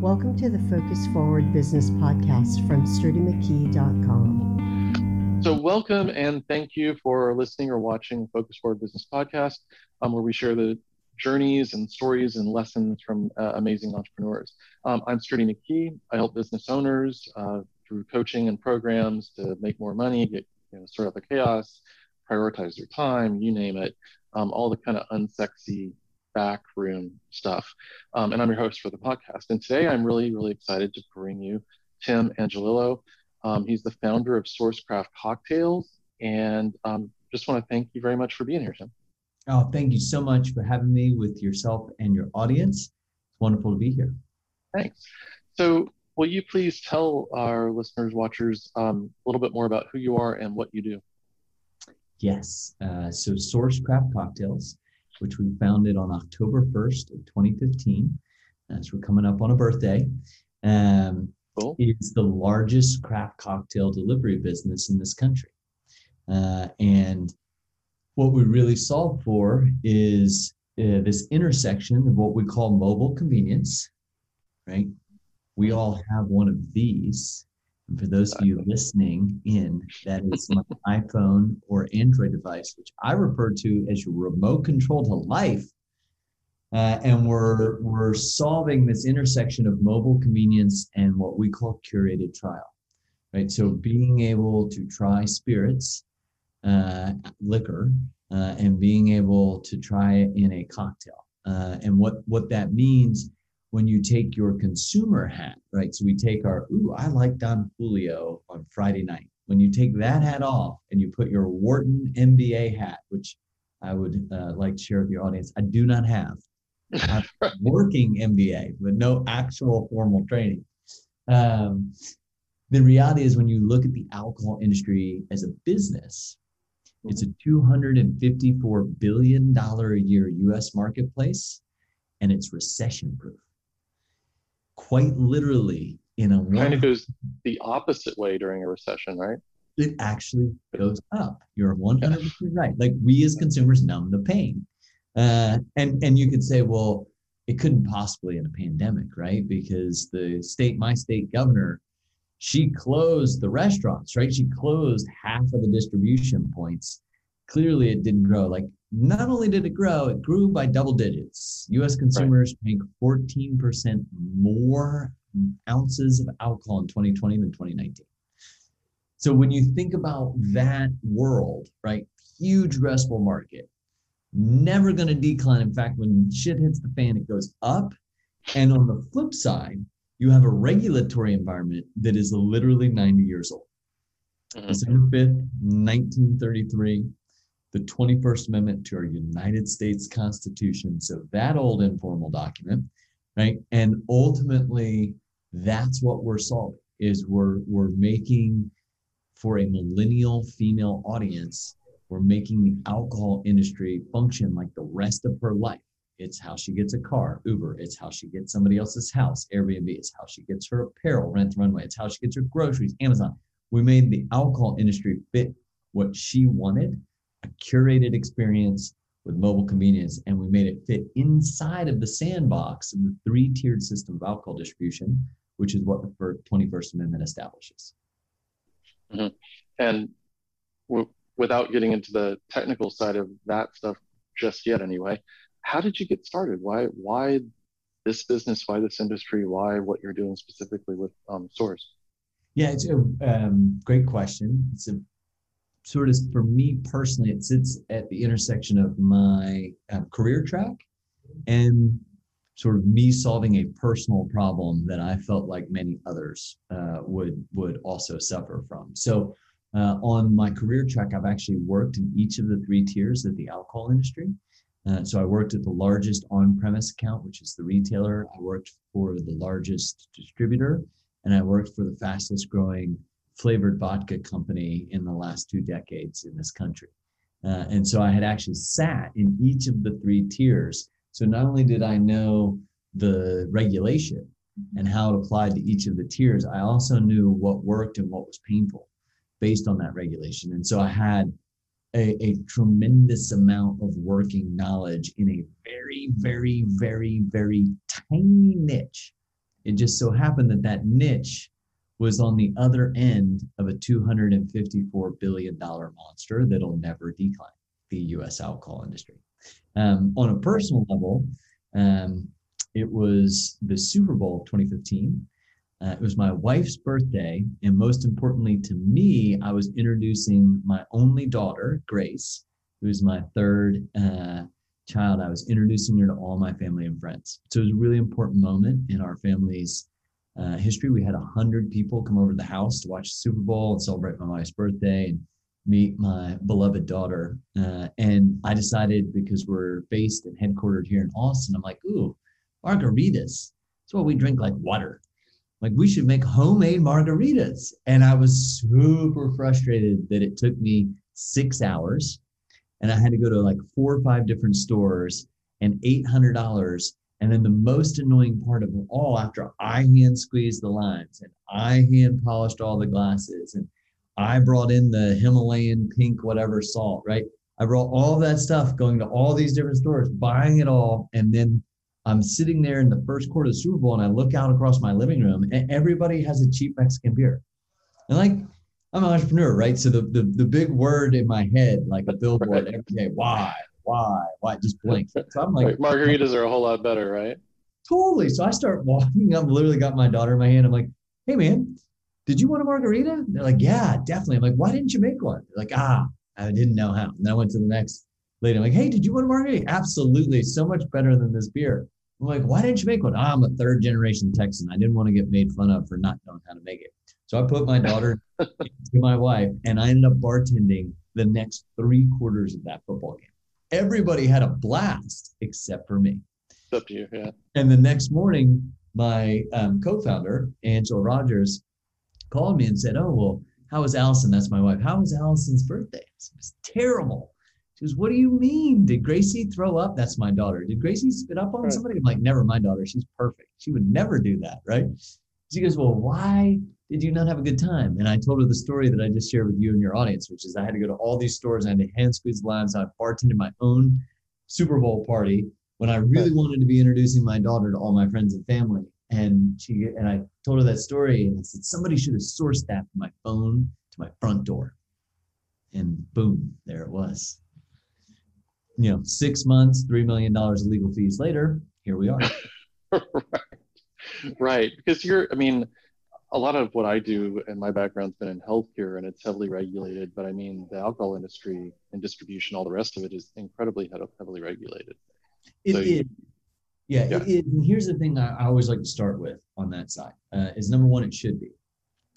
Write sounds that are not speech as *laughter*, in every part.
Welcome to the Focus Forward Business Podcast from sturdymcKee.com. So, welcome and thank you for listening or watching Focus Forward Business Podcast, um, where we share the journeys and stories and lessons from uh, amazing entrepreneurs. Um, I'm Sturdy McKee. I help business owners uh, through coaching and programs to make more money, get you know, sort out the chaos, prioritize their time, you name it, um, all the kind of unsexy backroom stuff. Um, and I'm your host for the podcast. And today I'm really, really excited to bring you Tim Angelillo. Um, he's the founder of Sourced Craft Cocktails. And um, just want to thank you very much for being here, Tim. Oh, thank you so much for having me with yourself and your audience. It's wonderful to be here. Thanks. So, will you please tell our listeners, watchers, um, a little bit more about who you are and what you do? Yes. Uh, so, Sourced Craft Cocktails which we founded on October 1st of 2015. As we're coming up on a birthday. Um, cool. It's the largest craft cocktail delivery business in this country. Uh, and what we really solve for is uh, this intersection of what we call mobile convenience, right? We all have one of these and for those of you listening in, that is my *laughs* iPhone or Android device, which I refer to as your remote control to life. Uh, and we're, we're solving this intersection of mobile convenience and what we call curated trial, right? So being able to try spirits, uh, liquor, uh, and being able to try it in a cocktail. Uh, and what, what that means when you take your consumer hat, right? So we take our, ooh, I like Don Julio on Friday night. When you take that hat off and you put your Wharton MBA hat, which I would uh, like to share with your audience, I do not have. *laughs* Working MBA, but no actual formal training. Um, the reality is, when you look at the alcohol industry as a business, it's a $254 billion a year US marketplace, and it's recession proof quite literally in a kind of goes the opposite way during a recession, right? It actually goes up. You're 100% right. Like we as consumers numb the pain. Uh, and and you could say, well, it couldn't possibly in a pandemic, right? Because the state, my state governor, she closed the restaurants, right? She closed half of the distribution points. Clearly, it didn't grow. Like not only did it grow, it grew by double digits. US consumers right. drank 14% more ounces of alcohol in 2020 than 2019. So when you think about that world, right, huge addressable market, never going to decline. In fact, when shit hits the fan, it goes up. And on the flip side, you have a regulatory environment that is literally 90 years old. Mm-hmm. December 5th, 1933, the 21st Amendment to our United States Constitution. So that old informal document, right? And ultimately, that's what we're solving is we're we're making for a millennial female audience, we're making the alcohol industry function like the rest of her life. It's how she gets a car, Uber. It's how she gets somebody else's house, Airbnb. It's how she gets her apparel, Rent the Runway. It's how she gets her groceries, Amazon. We made the alcohol industry fit what she wanted curated experience with mobile convenience, and we made it fit inside of the sandbox of the three tiered system of alcohol distribution, which is what the 21st Amendment establishes. Mm-hmm. And w- without getting into the technical side of that stuff just yet, anyway, how did you get started? Why, why this business? Why this industry? Why what you're doing specifically with um, Source? Yeah, it's a um, great question. It's a sort of for me personally, it sits at the intersection of my uh, career track and sort of me solving a personal problem that I felt like many others uh, would would also suffer from. So uh, on my career track, I've actually worked in each of the three tiers of the alcohol industry. Uh, so I worked at the largest on-premise account, which is the retailer. I worked for the largest distributor, and I worked for the fastest growing flavored vodka company in the last two decades in this country. Uh, and so I had actually sat in each of the three tiers. So not only did I know the regulation and how it applied to each of the tiers, I also knew what worked and what was painful based on that regulation. And so I had a, a tremendous amount of working knowledge in a very, very, very, very tiny niche It just so happened that that niche was on the other end of a $254 billion monster that'll never decline, the US alcohol industry. Um, on a personal level, um, it was the Super Bowl of 2015. Uh, it was my wife's birthday. And most importantly to me, I was introducing my only daughter, Grace, who's my third uh, child. I was introducing her to all my family and friends. So it was a really important moment in our family's uh, history. We had a 100 people come over to the house to watch the Super Bowl and celebrate my wife's birthday and meet my beloved daughter. Uh, and I decided because we're based and headquartered here in Austin, I'm like, ooh, margaritas. That's what we drink like water. Like we should make homemade margaritas. And I was super frustrated that it took me six hours and I had to go to like four or five different stores and $800 and then the most annoying part of it all, after I hand squeezed the lines and I hand polished all the glasses and I brought in the Himalayan pink whatever salt, right? I brought all that stuff going to all these different stores, buying it all. And then I'm sitting there in the first quarter of the Super Bowl and I look out across my living room and everybody has a cheap Mexican beer. And like, I'm an entrepreneur, right? So the, the, the big word in my head, like a billboard every day, why, why, why, just blink. So I'm like, margaritas are a whole lot better, right? Totally. So I start walking up, literally got my daughter in my hand. I'm like, hey man, did you want a margarita? They're like, yeah, definitely. I'm like, why didn't you make one? They're like, ah, I didn't know how. And then I went to the next lady. I'm like, hey, did you want a margarita? Absolutely. So much better than this beer. I'm like, why didn't you make one? Oh, I'm a third generation Texan. I didn't want to get made fun of for not knowing how to make it. So I put my daughter *laughs* to my wife and I ended up bartending the next three quarters of that football game everybody had a blast except for me. Except you, yeah. And the next morning, my um, co-founder Angela Rogers called me and said, "Oh well, how was Allison? That's my wife. How was Allison's birthday?" It was terrible. She goes, "What do you mean? Did Gracie throw up?" That's my daughter. Did Gracie spit up on right. somebody? I'm like, "Never, my daughter. She's perfect. She would never do that, right?" She goes, "Well, why did you not have a good time? And I told her the story that I just shared with you and your audience, which is I had to go to all these stores, I had to hand squeeze lines, I bartended my own Super Bowl party when I really wanted to be introducing my daughter to all my friends and family. And she and I told her that story, and I said somebody should have sourced that from my phone to my front door. And boom, there it was. You know, six months, three million dollars of legal fees later, here we are. *laughs* right. right. Because you're, I mean, a lot of what I do and my background's been in healthcare and it's heavily regulated, but I mean, the alcohol industry and distribution, all the rest of it is incredibly heavily regulated. It so, is. Yeah, yeah. It, and here's the thing I, I, always like to start with on that side uh, is number one, it should be.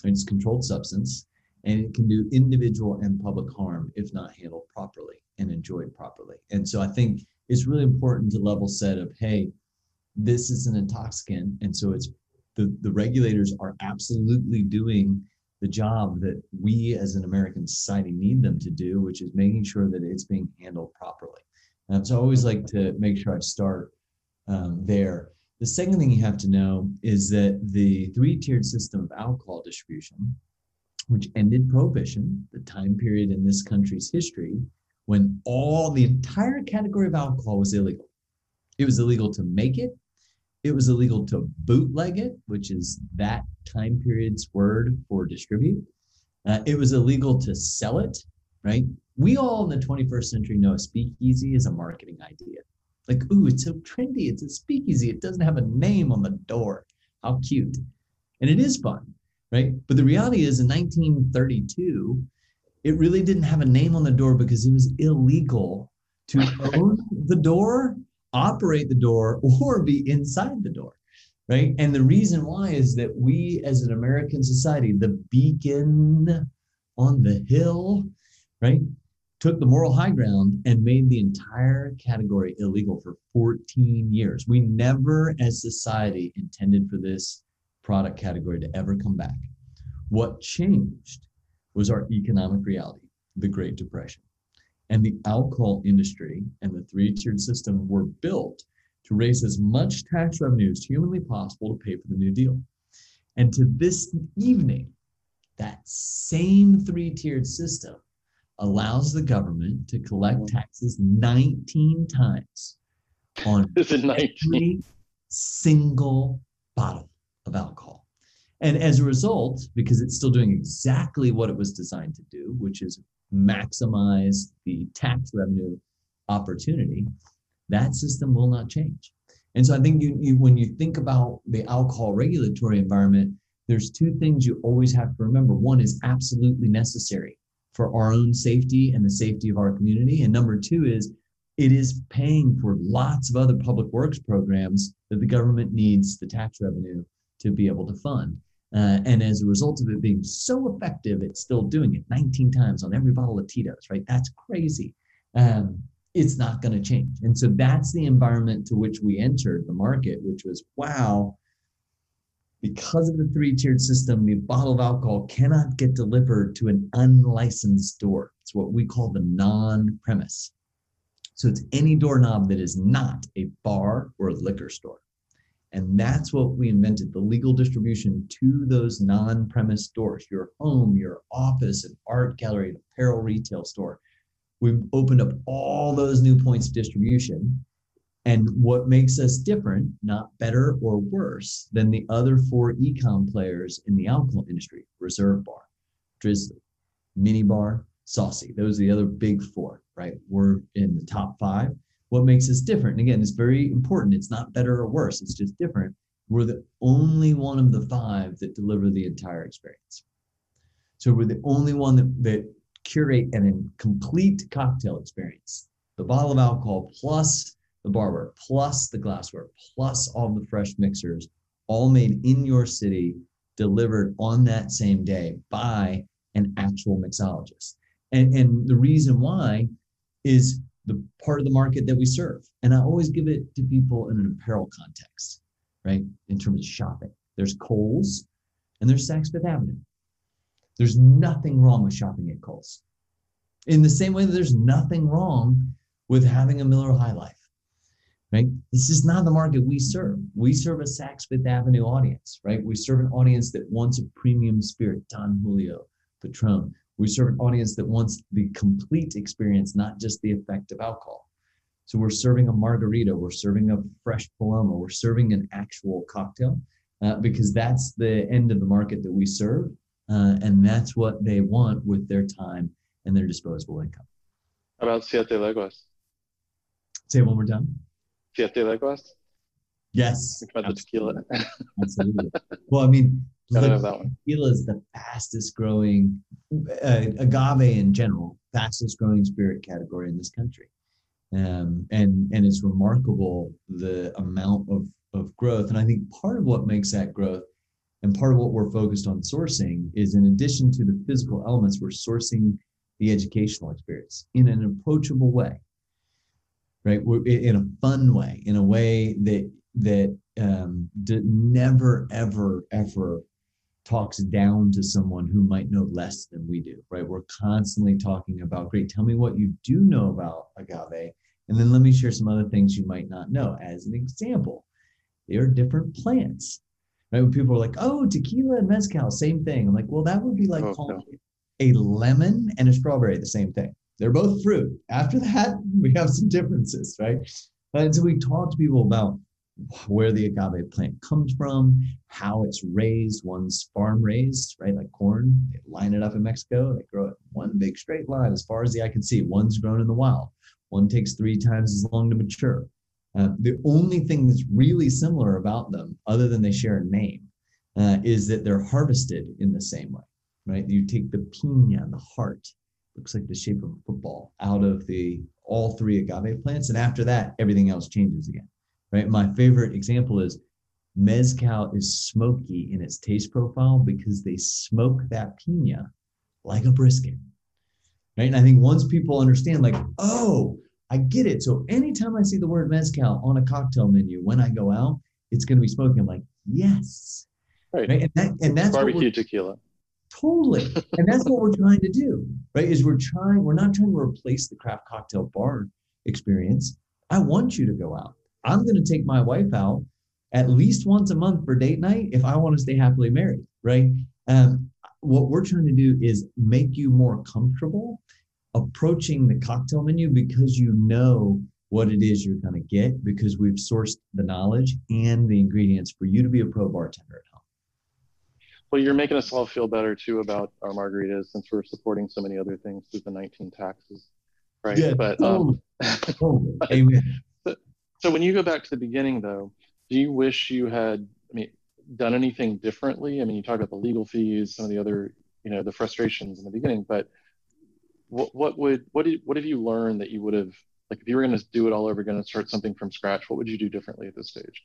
It's controlled substance and it can do individual and public harm if not handled properly and enjoyed properly. And so I think it's really important to level set of, hey, this is an intoxicant. And so it's the, the regulators are absolutely doing the job that we as an American society need them to do, which is making sure that it's being handled properly. So I always like to make sure I start um, there. The second thing you have to know is that the three tiered system of alcohol distribution, which ended prohibition, the time period in this country's history when all the entire category of alcohol was illegal. It was illegal to make it, it was illegal to bootleg it, which is that time period's word for distribute. Uh, it was illegal to sell it, right? We all in the 21st century know a speakeasy is a marketing idea. Like, ooh, it's so trendy. It's a speakeasy. It doesn't have a name on the door. How cute. And it is fun, right? But the reality is in 1932, it really didn't have a name on the door because it was illegal to *laughs* own the door operate the door or be inside the door right? And the reason why is that we as an american society the beacon on the hill right took the moral high ground and made the entire category illegal for 14 years. We never as society intended for this product category to ever come back. What changed was our economic reality the great depression and the alcohol industry and the three tiered system were built to raise as much tax revenue as humanly possible to pay for the New Deal. And to this evening, that same three tiered system allows the government to collect taxes 19 times on *laughs* every single bottle. Of alcohol. And as a result, because it's still doing exactly what it was designed to do, which is maximize the tax revenue opportunity, that system will not change. And so I think you, you when you think about the alcohol regulatory environment, there's two things you always have to remember. One is absolutely necessary for our own safety and the safety of our community. And number two is it is paying for lots of other public works programs that the government needs the tax revenue to be able to fund. Uh, and as a result of it being so effective, it's still doing it 19 times on every bottle of Tito's, right? That's crazy. Um, it's not going to change. And so that's the environment to which we entered the market, which was wow, because of the three tiered system, the bottle of alcohol cannot get delivered to an unlicensed door. It's what we call the non premise. So it's any doorknob that is not a bar or a liquor store. And that's what we invented the legal distribution to those non premise stores, your home, your office, an art gallery, an apparel retail store. We've opened up all those new points of distribution. And what makes us different, not better or worse than the other four ecom players in the alcohol industry Reserve Bar, Drizly, Minibar, Saucy. Those are the other big four, right? We're in the top five what makes us different. And again, it's very important. It's not better or worse, it's just different. We're the only one of the five that deliver the entire experience. So we're the only one that, that curate an complete cocktail experience. The bottle of alcohol plus the barware, plus the glassware, plus all the fresh mixers, all made in your city, delivered on that same day by an actual mixologist. And, and the reason why is the part of the market that we serve. And I always give it to people in an apparel context, right? In terms of shopping. There's Kohl's and there's Saks Fifth Avenue. There's nothing wrong with shopping at Kohl's. In the same way that there's nothing wrong with having a Miller High Life, right? This is not the market we serve. We serve a Saks Fifth Avenue audience, right? We serve an audience that wants a premium spirit, Don Julio, Patron. We serve an audience that wants the complete experience, not just the effect of alcohol. So we're serving a margarita, we're serving a fresh Paloma, we're serving an actual cocktail uh, because that's the end of the market that we serve. Uh, and that's what they want with their time and their disposable income. How about Siete Leguas? Say it one more time. Siete Leguas? Yes. About the tequila. absolutely. Well, I mean, Gotta have that one. Tequila is the fastest growing, uh, agave in general, fastest growing spirit category in this country. Um, and and it's remarkable the amount of, of growth. And I think part of what makes that growth and part of what we're focused on sourcing is in addition to the physical elements, we're sourcing the educational experience in an approachable way, right? We're in a fun way, in a way that that um, never, ever, ever talks down to someone who might know less than we do, right? We're constantly talking about, great, tell me what you do know about agave. And then let me share some other things you might not know. As an example, they are different plants, right? When people are like, oh, tequila and mezcal, same thing. I'm like, well, that would be like oh, calling no. a lemon and a strawberry the same thing. They're both fruit. After *laughs* that, we have some differences, right? And so we talk to people about where the agave plant comes from, how it's raised. One's farm raised, right? Like corn, they line it up in Mexico, they grow it one big straight line as far as the eye can see. One's grown in the wild. One takes three times as long to mature. Uh, the only thing that's really similar about them, other than they share a name, uh, is that they're harvested in the same way, right? You take the pina, the heart, looks like the shape of a football, out of the all three agave plants, and after that, everything else changes again right? My favorite example is mezcal is smoky in its taste profile because they smoke that pina like a brisket, right? And I think once people understand, like, oh, I get it. So anytime I see the word mezcal on a cocktail menu when I go out, it's going to be smoking. I'm like, yes, right? right? And, that, and that's barbecue tequila. Totally, *laughs* and that's what we're trying to do, right? Is we're trying. We're not trying to replace the craft cocktail bar experience. I want you to go out. I'm going to take my wife out at least once a month for date night if I want to stay happily married, right? Um, what we're trying to do is make you more comfortable approaching the cocktail menu because you know what it is you're going to get because we've sourced the knowledge and the ingredients for you to be a pro bartender at home. Well, you're making us all feel better too about our margaritas since we're supporting so many other things through the 19 taxes, right? Yeah, but um, totally. *laughs* Amen. So, when you go back to the beginning, though, do you wish you had, I mean, done anything differently? I mean, you talk about the legal fees, some of the other, you know, the frustrations in the beginning, but what what would what did what have you learned that you would have like if you were going to do it all over, going to start something from scratch? What would you do differently at this stage?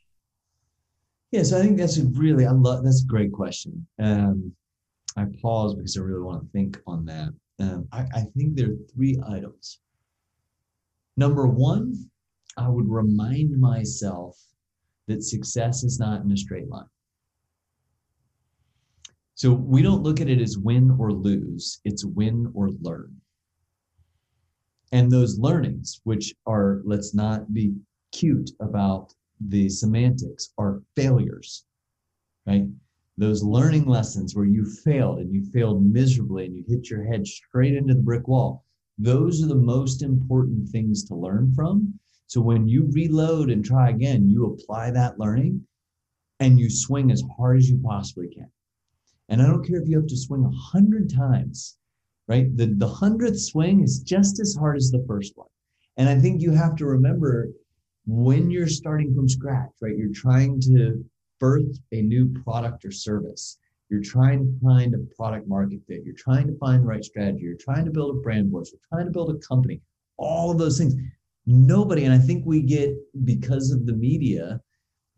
Yes, I think that's a really I love that's a great question. Um, I pause because I really want to think on that. Um, I, I think there are three items. Number one, I would remind myself that success is not in a straight line. So we don't look at it as win or lose, it's win or learn. And those learnings, which are, let's not be cute about the semantics are failures, right? Those learning lessons where you failed and you failed miserably and you hit your head straight into the brick wall, those are the most important things to learn from. So when you reload and try again, you apply that learning and you swing as hard as you possibly can. And I don't care if you have to swing a hundred times, right? The the hundredth swing is just as hard as the first one. And I think you have to remember when you're starting from scratch, right? You're trying to birth a new product or service. You're trying to find a product market fit. You're trying to find the right strategy. You're trying to build a brand voice. You're trying to build a company. All of those things. Nobody, and I think we get because of the media,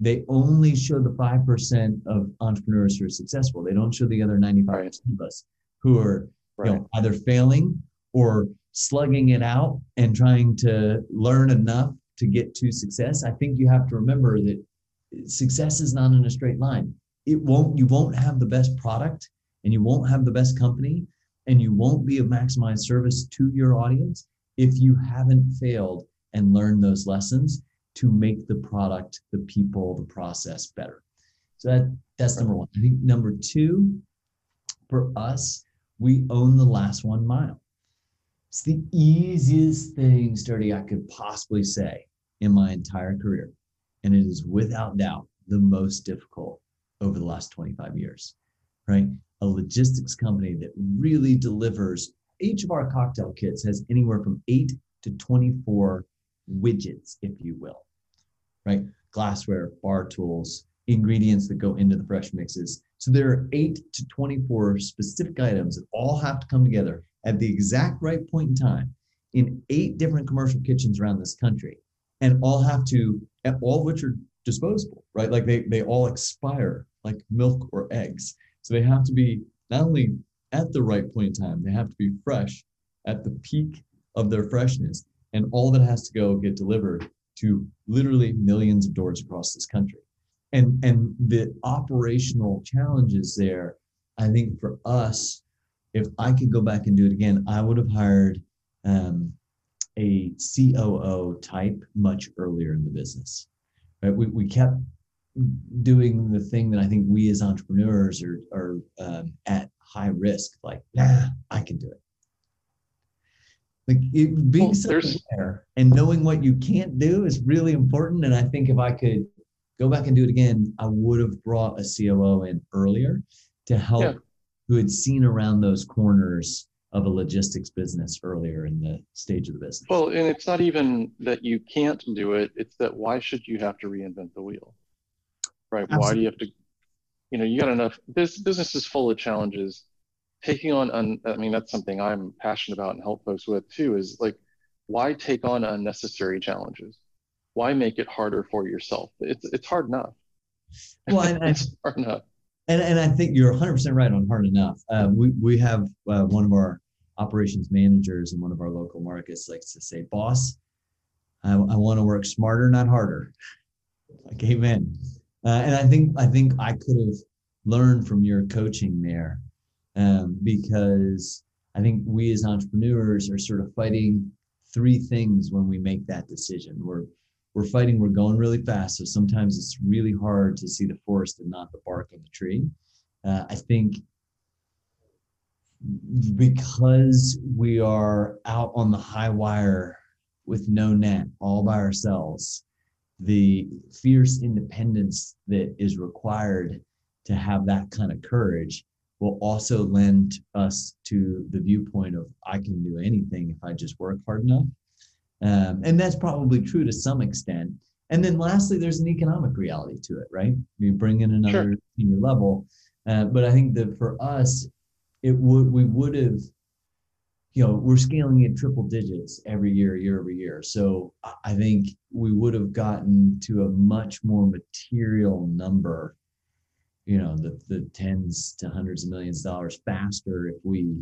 they only show the 5% of entrepreneurs who are successful. They don't show the other 95% right. of us who are right. you know, either failing or slugging it out and trying to learn enough to get to success, I think you have to remember that success is not in a straight line. It won't, you won't have the best product and you won't have the best company and you won't be of maximized service to your audience if you haven't failed and learn those lessons to make the product, the people, the process better. So that that's number one. I think number two, for us, we own the last one mile. It's the easiest thing, Sturdy, I could possibly say in my entire career. And it is without doubt the most difficult over the last 25 years, right? A logistics company that really delivers. Each of our cocktail kits has anywhere from eight to 24 widgets, if you will, right? Glassware, bar tools, ingredients that go into the fresh mixes. So there are eight to 24 specific items that all have to come together at the exact right point in time in eight different commercial kitchens around this country and all have to, all of which are disposable, right? Like they, they all expire like milk or eggs. So they have to be not only at the right point in time, they have to be fresh at the peak of their freshness. And all that has to go get delivered to literally millions of doors across this country. And, and the operational challenges there, I think for us, if I could go back and do it again, I would have hired um, a COO type much earlier in the business. Right? We, we kept doing the thing that I think we as entrepreneurs are, are um, at high risk, like, nah, I can do it. Like it, being well, there and knowing what you can't do is really important. And I think if I could go back and do it again, I would have brought a COO in earlier to help yeah. who had seen around those corners of a logistics business earlier in the stage of the business. Well, and it's not even that you can't do it, it's that why should you have to reinvent the wheel? Right? Absolutely. Why do you have to you know, you got enough this business is full of challenges. Taking on un, I mean that's something I'm passionate about and help folks with too is like why take on unnecessary challenges? Why make it harder for yourself? It's it's hard enough. Well, and, *laughs* it's hard enough. And, and I think you're 100% right on hard enough. Uh, we, we have uh, one of our operations managers in one of our local markets likes to say, boss, I, I want to work smarter, not harder. Like, amen. Uh, and I think, I think I could have learned from your coaching there um, because I think we as entrepreneurs are sort of fighting three things when we make that decision. We're we're fighting, we're going really fast. So sometimes it's really hard to see the forest and not the bark on the tree. Uh, I think because we are out on the high wire with no net, all by ourselves, the fierce independence that is required to have that kind of courage will also lend us to the viewpoint of I can do anything if I just work hard enough. Um, and that's probably true to some extent. And then lastly, there's an economic reality to it, right? You bring in another sure. senior level. Uh, but I think that for us, it would we would have, you know, we're scaling at triple digits every year, year over year. So I think we would have gotten to a much more material number you know the the tens to hundreds of millions of dollars faster if we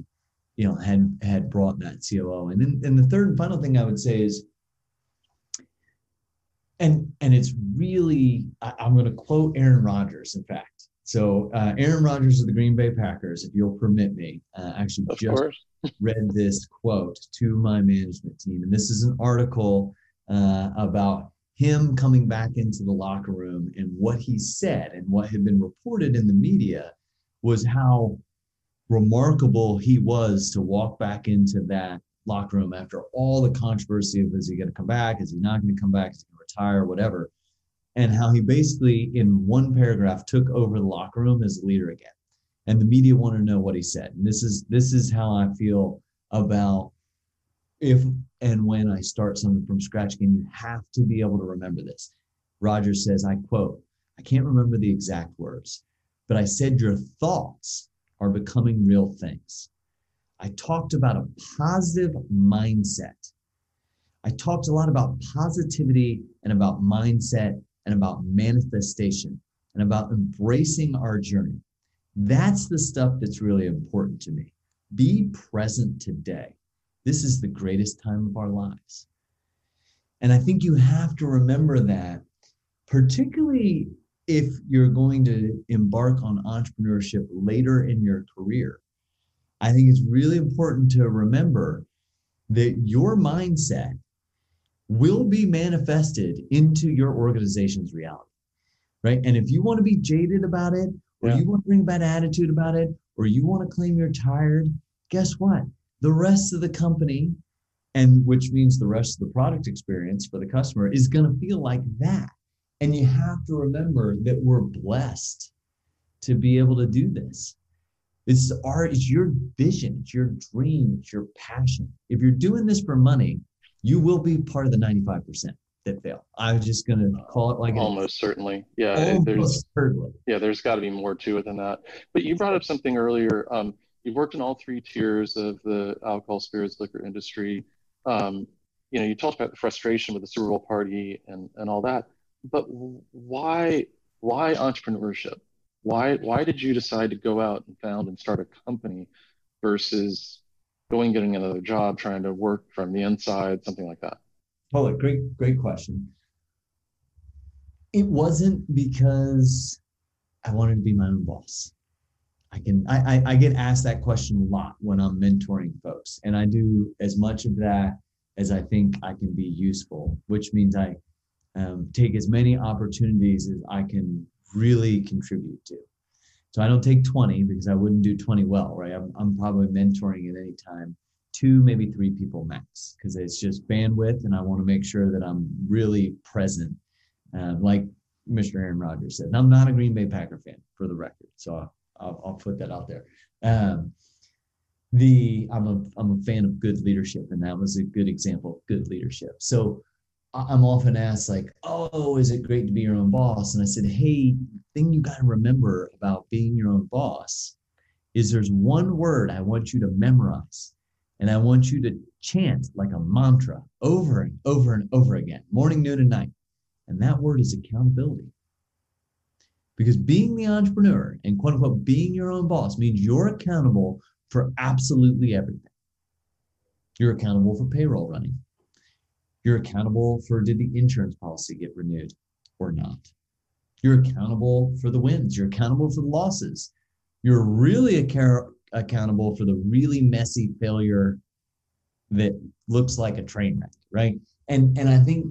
you know had had brought that COO and then and the third and final thing I would say is and and it's really I, am going to quote Aaron Rodgers in fact. So uh, Aaron Rodgers of the Green Bay Packers if you'll permit me uh, actually of just *laughs* read this quote to my management team. And this is an article uh, about him coming back into the locker room and what he said and what had been reported in the media was how remarkable he was to walk back into that locker room after all the controversy of is he going to come back? Is he not going to come back? Is he going to retire? Whatever. And how he basically in one paragraph took over the locker room as leader again. And the media want to know what he said. And this is this is how i feel about if and when I start something from scratch again, you have to be able to remember this. Rodgers says, I quote, I can't remember the exact words, but I said, Your thoughts are becoming real things. I talked about a positive mindset. I talked a lot about positivity and about mindset and about manifestation and about embracing our journey. That's the stuff that's really important to me. Be present today. This is the greatest time of our lives. And I think you have to remember that, particularly if you're going to embark on entrepreneurship later in your career. I think it's really important to remember that your mindset will be manifested into your organization's reality. Right. And if you want to be jaded about it, or yeah. you want to bring bad attitude about it, or you want to claim you're tired, guess what? The rest of the company and which means the rest of the product experience for the customer is going to feel like that. And you have to remember that we're blessed to be able to do this. It's art it's your vision it's your dream it's your passion. If you're doing this for money you will be part of the 95% that fail. I'm just going to call it like almost certainly. Yeah almost there's certainly. yeah there's got to be more to it than that. But you brought up something earlier um, you've worked in all three tiers of the alcohol, spirits, liquor industry. Um, you know, you talked about the frustration with the Super Bowl party and, and all that, but why why entrepreneurship? Why why did you decide to go out and found and start a company versus going getting another job, trying to work from the inside, something like that? Oh, great great question. It wasn't because I wanted to be my own boss. I can I, I get asked that question a lot when I'm mentoring folks, and I do as much of that as I think I can be useful, which means I um, take as many opportunities as I can really contribute to. So I don't take 20 because I wouldn't do 20 well, right? I'm, I'm probably mentoring at any time two, maybe three people max because it's just bandwidth, and I want to make sure that I'm really present. Uh, like Mr. Aaron Rodgers said, and I'm not a Green Bay Packer fan for the record, so I'll, I'll put that out there. Um, the I'm a I'm a fan of good leadership, and that was a good example of good leadership. So I'm often asked like, "Oh, is it great to be your own boss?" And I said, "Hey, thing you got to remember about being your own boss is there's one word I want you to memorize, and I want you to chant like a mantra over and over and over again, morning, noon, and night. And that word is accountability. Because being the entrepreneur and quote unquote being your own boss means you're accountable for absolutely everything. You're accountable for payroll running. You're accountable for did the insurance policy get renewed or not? You're accountable for the wins. You're accountable for the losses. You're really ac- accountable for the really messy failure that looks like a train wreck, right? And and I think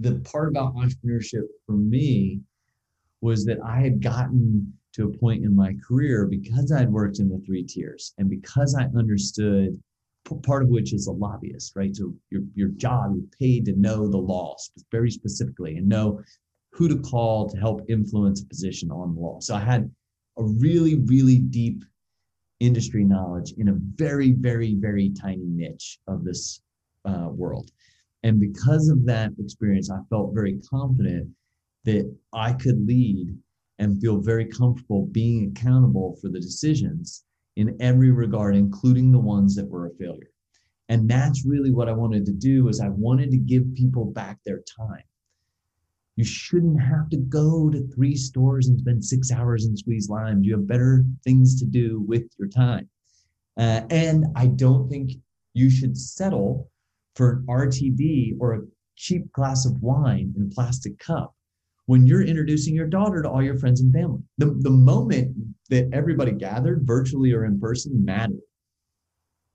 the part about entrepreneurship for me was that I had gotten to a point in my career because I'd worked in the three tiers and because I understood part of which is a lobbyist, right? So your, your job, you're paid to know the law very specifically and know who to call to help influence a position on the law. So I had a really, really deep industry knowledge in a very, very, very tiny niche of this uh, world. And because of that experience, I felt very confident that I could lead and feel very comfortable being accountable for the decisions in every regard, including the ones that were a failure. And that's really what I wanted to do is I wanted to give people back their time. You shouldn't have to go to three stores and spend six hours and squeeze limes. You have better things to do with your time. Uh, and I don't think you should settle for an RTD or a cheap glass of wine in a plastic cup when you're introducing your daughter to all your friends and family. The, the moment that everybody gathered, virtually or in person, mattered.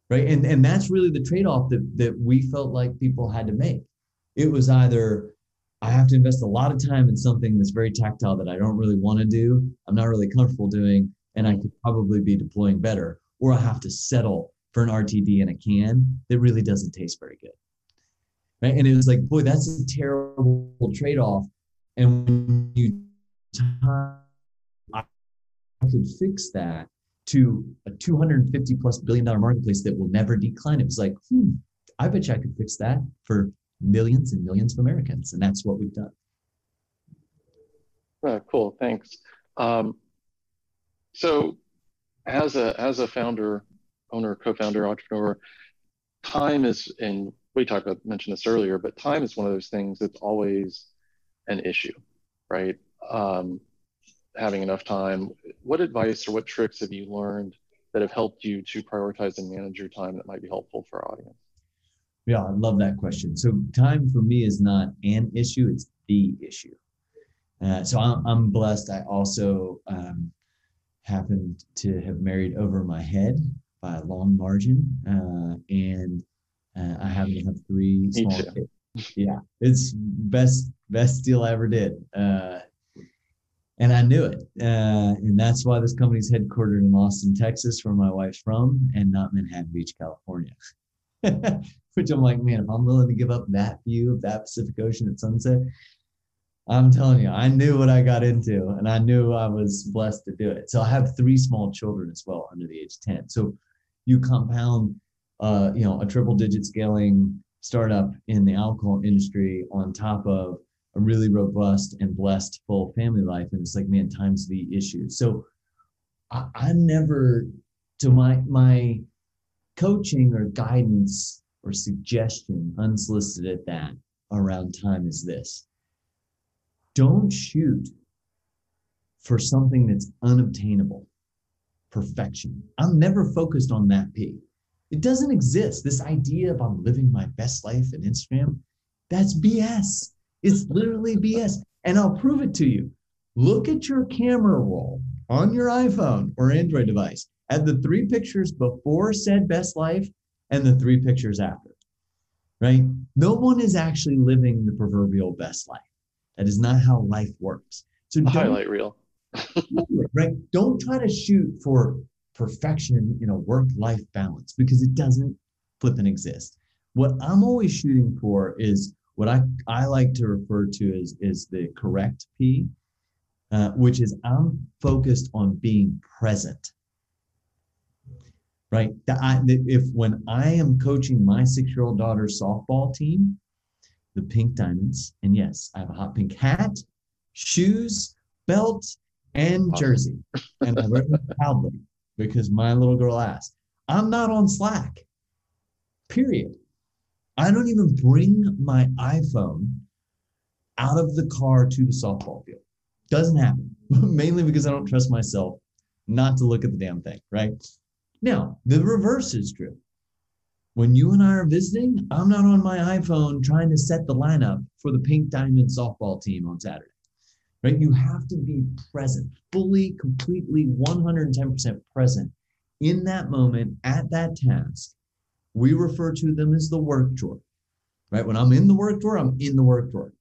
Right. And, and that's really the trade off that, that we felt like people had to make. It was either I have to invest a lot of time in something that's very tactile that I don't really want to do, I'm not really comfortable doing, and I could probably be deploying better, or I have to settle for an RTD in a can that really doesn't taste very good. Right. And it was like, boy, that's a terrible trade off. And when you time, I could fix that to a 250 plus billion dollar marketplace that will never decline. It was like, hmm, I bet you I could fix that for millions and millions of Americans. And that's what we've done. Oh, cool. Thanks. Um, so as a, as a founder, owner, co-founder, entrepreneur, time is, and we talked about, mentioned this earlier, but time is one of those things that's always an issue, right? Um, having enough time. What advice or what tricks have you learned that have helped you to prioritize and manage your time that might be helpful for our audience? Yeah, I love that question. So time for me is not an issue; it's the issue. Uh, so I'm, I'm, blessed. I also um, happened to have married over my head by a long margin, uh, and uh, I happen to have three small kids. Yeah, it's best best deal I ever did, uh, and I knew it. Uh, and that's why this company's headquartered in Austin, Texas, where my wife's from, and not Manhattan Beach, California. *laughs* which I'm like, man, if I'm willing to give up that view of that Pacific Ocean at sunset, I'm telling you, I knew what I got into and I knew I was blessed to do it. So I have three small children as well under the age of 10. So you compound, uh, you know, a triple digit scaling startup in the alcohol industry on top of a really robust and blessed full family life. And it's like, man, time's the issue. So I, I never, to my, my coaching or guidance or suggestion, unsolicited at that, around time is this don't shoot for something that's unobtainable, perfection. I'm never focused on that P. It doesn't exist. This idea of I'm living my best life in Instagram, that's BS. It's literally BS. And I'll prove it to you. Look at your camera roll on your iPhone or Android device at the three pictures before said best life and the three pictures after, right? No one is actually living the proverbial best life. That is not how life works. So highlight reel. *laughs* right? Don't try to shoot for perfection in a work-life balance because it doesn't flip and exist. What I'm always shooting for is what I, I like to refer to as is the correct P, uh, which is I'm focused on being present right? That I, if when I am coaching my six-year-old daughter's softball team, the Pink Diamonds, and yes, I have a hot pink hat, shoes, belt, and jersey, and I wear them *laughs* proudly because my little girl asked. I'm not on Slack. Period. I don't even bring my iPhone out of the car to the softball field. Doesn't happen. *laughs* Mainly because I don't trust myself not to look at the damn thing, right? Now, the reverse is true. When you and I are visiting, I'm not on my iPhone trying to set the lineup for the Pink Diamond softball team on Saturday. Right? You have to be present, fully, completely, 110% present in that moment at that task. We refer to them as the work drawer. Right? When I'm in the work drawer, I'm in the work drawer.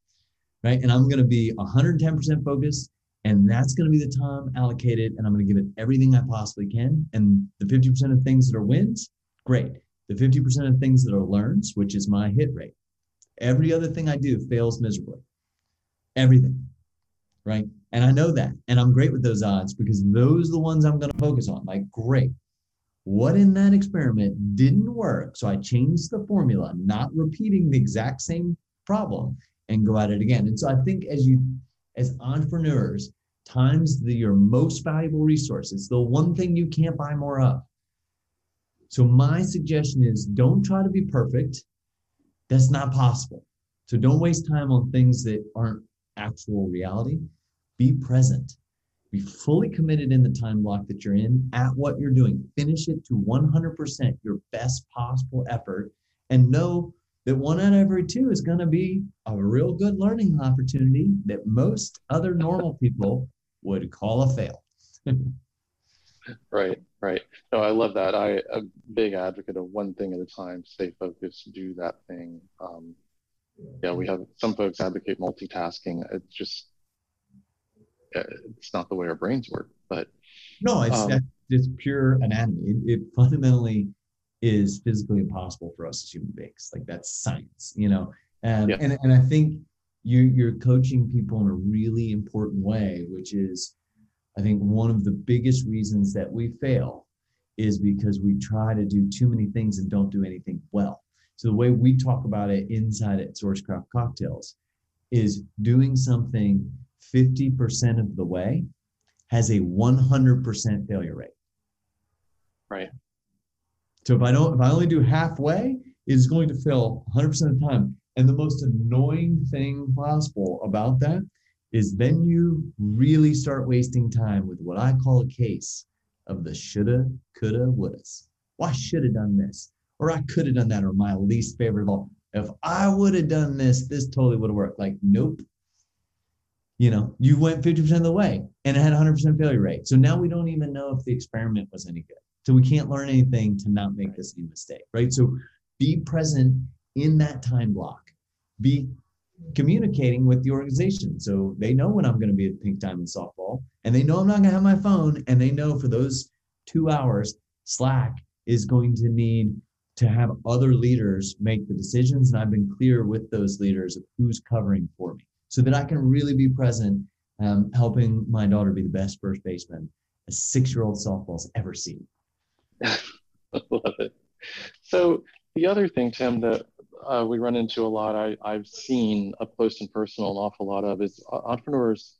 Right? And I'm going to be 110% focused and that's going to be the time allocated, and I'm going to give it everything I possibly can. And the 50% of things that are wins, great. The 50% of things that are learns, which is my hit rate. Every other thing I do fails miserably. Everything, right? And I know that. And I'm great with those odds because those are the ones I'm going to focus on. Like, great. What in that experiment didn't work? So I changed the formula, not repeating the exact same problem and go at it again. And so I think as you, as entrepreneurs, time's the, your most valuable resource. It's the one thing you can't buy more of. So my suggestion is don't try to be perfect. That's not possible. So don't waste time on things that aren't actual reality. Be present. Be fully committed in the time block that you're in at what you're doing. Finish it to 100% your best possible effort and know that one out of every two is going to be a real good learning opportunity that most other normal people would call a fail. *laughs* right, right. No, I love that. I a big advocate of one thing at a time. Stay focused. Do that thing. Um, yeah, we have some folks advocate multitasking. It's just it's not the way our brains work. But no, it's um, it's pure anatomy. It, it, fundamentally is physically impossible for us as human beings. Like that's science, you know. Um, yeah. And and I think you you're coaching people in a really important way, which is, I think one of the biggest reasons that we fail is because we try to do too many things and don't do anything well. So the way we talk about it inside at Sourced Craft Cocktails is doing something 50% of the way has a 100% failure rate. Right. So if I don't, if I only do halfway, it's going to fail 100% of the time. And the most annoying thing possible about that is then you really start wasting time with what I call a case of the shoulda, coulda, wouldas. Well, I should have done this, or I could have done that, or my least favorite of all. If I would have done this, this totally would have worked. Like, nope. You know, you went 50% of the way and it had 100% failure rate. So now we don't even know if the experiment was any good. So we can't learn anything to not make the same mistake, right? So be present in that time block be communicating with the organization. So they know when I'm going to be at Pink Diamond Softball, and they know I'm not going to have my phone, and they know for those two hours, Slack is going to need to have other leaders make the decisions. And I've been clear with those leaders of who's covering for me so that I can really be present, um, helping my daughter be the best first baseman a six year old softball's ever seen. *laughs* Love it. So, the other thing, Tim, that uh, we run into a lot, I, I've seen up close and personal an awful lot of is entrepreneurs,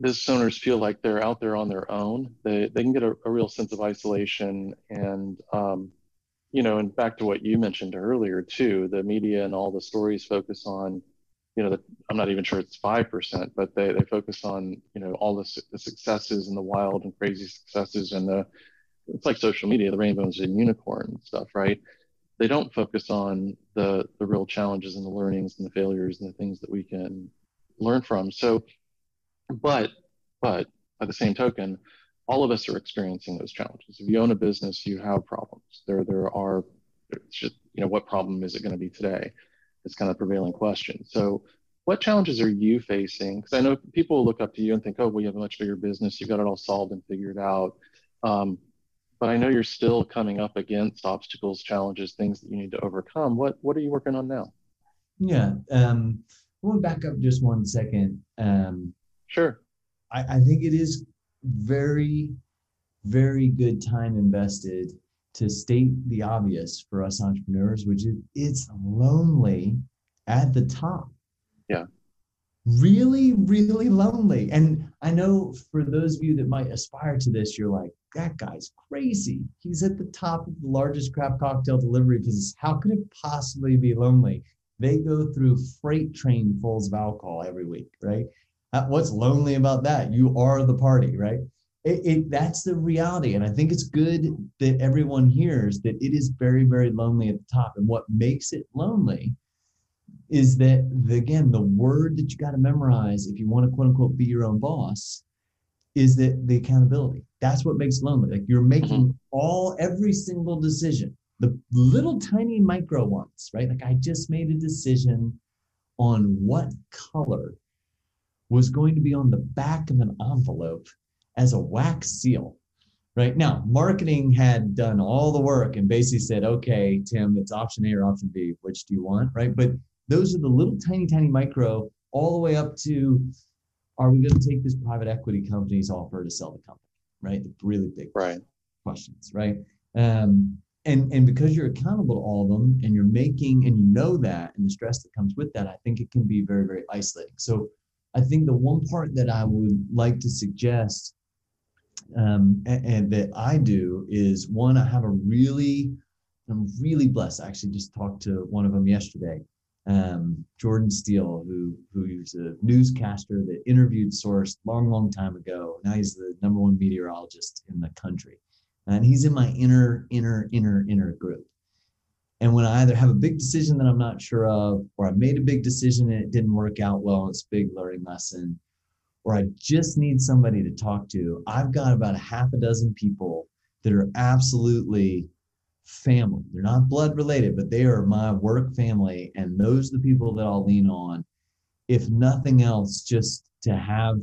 business owners feel like they're out there on their own. They, they can get a, a real sense of isolation. And, um, you know, and back to what you mentioned earlier too, the media and all the stories focus on, you know, the, I'm not even sure it's 5%, but they, they focus on, you know, all the, the successes and the wild and crazy successes and the, it's like social media, the rainbows and unicorn stuff, right? they don't focus on the the real challenges and the learnings and the failures and the things that we can learn from. So but but by the same token all of us are experiencing those challenges. If you own a business you have problems. There there are it's just you know what problem is it going to be today it's kind of prevailing question so what challenges are you facing because i know people look up to you and think oh well you have a much bigger business you've got it all solved and figured out um, but I know you're still coming up against obstacles, challenges, things that you need to overcome. What what are you working on now? Yeah, um, I want to back up just one second. Um, sure. I, I think it is very, very good time invested to state the obvious for us entrepreneurs, which is it's lonely at the top. Yeah really, really lonely. And I know for those of you that might aspire to this, you're like, that guy's crazy. He's at the top of the largest craft cocktail delivery business. How could it possibly be lonely? They go through freight trainfuls of alcohol every week, right? Uh, what's lonely about that? You are the party, right? It, it, that's the reality. And I think it's good that everyone hears that it is very, very lonely at the top. And what makes it lonely is that the, again the word that you got to memorize if you want to quote unquote be your own boss is that the accountability that's what makes lonely like you're making mm-hmm. all every single decision the little tiny micro ones right like i just made a decision on what color was going to be on the back of an envelope as a wax seal right now marketing had done all the work and basically said okay tim it's option a or option b which do you want right but those are the little tiny, tiny micro, all the way up to are we going to take this private equity company's offer to sell the company? Right, the really big right. questions, right? Um, and and because you're accountable to all of them, and you're making and you know that, and the stress that comes with that, I think it can be very very isolating. So, I think the one part that I would like to suggest, um, and, and that I do is one, I have a really, I'm really blessed. I actually just talked to one of them yesterday um, Jordan Steele, who who's a newscaster that interviewed Source long, long time ago. Now he's the number one meteorologist in the country, and he's in my inner, inner, inner, inner group. And when I either have a big decision that I'm not sure of, or I made a big decision and it didn't work out well, it's a big learning lesson, or I just need somebody to talk to, I've got about a half a dozen people that are absolutely family. They're not blood related, but they are my work family. And those are the people that I'll lean on, if nothing else, just to have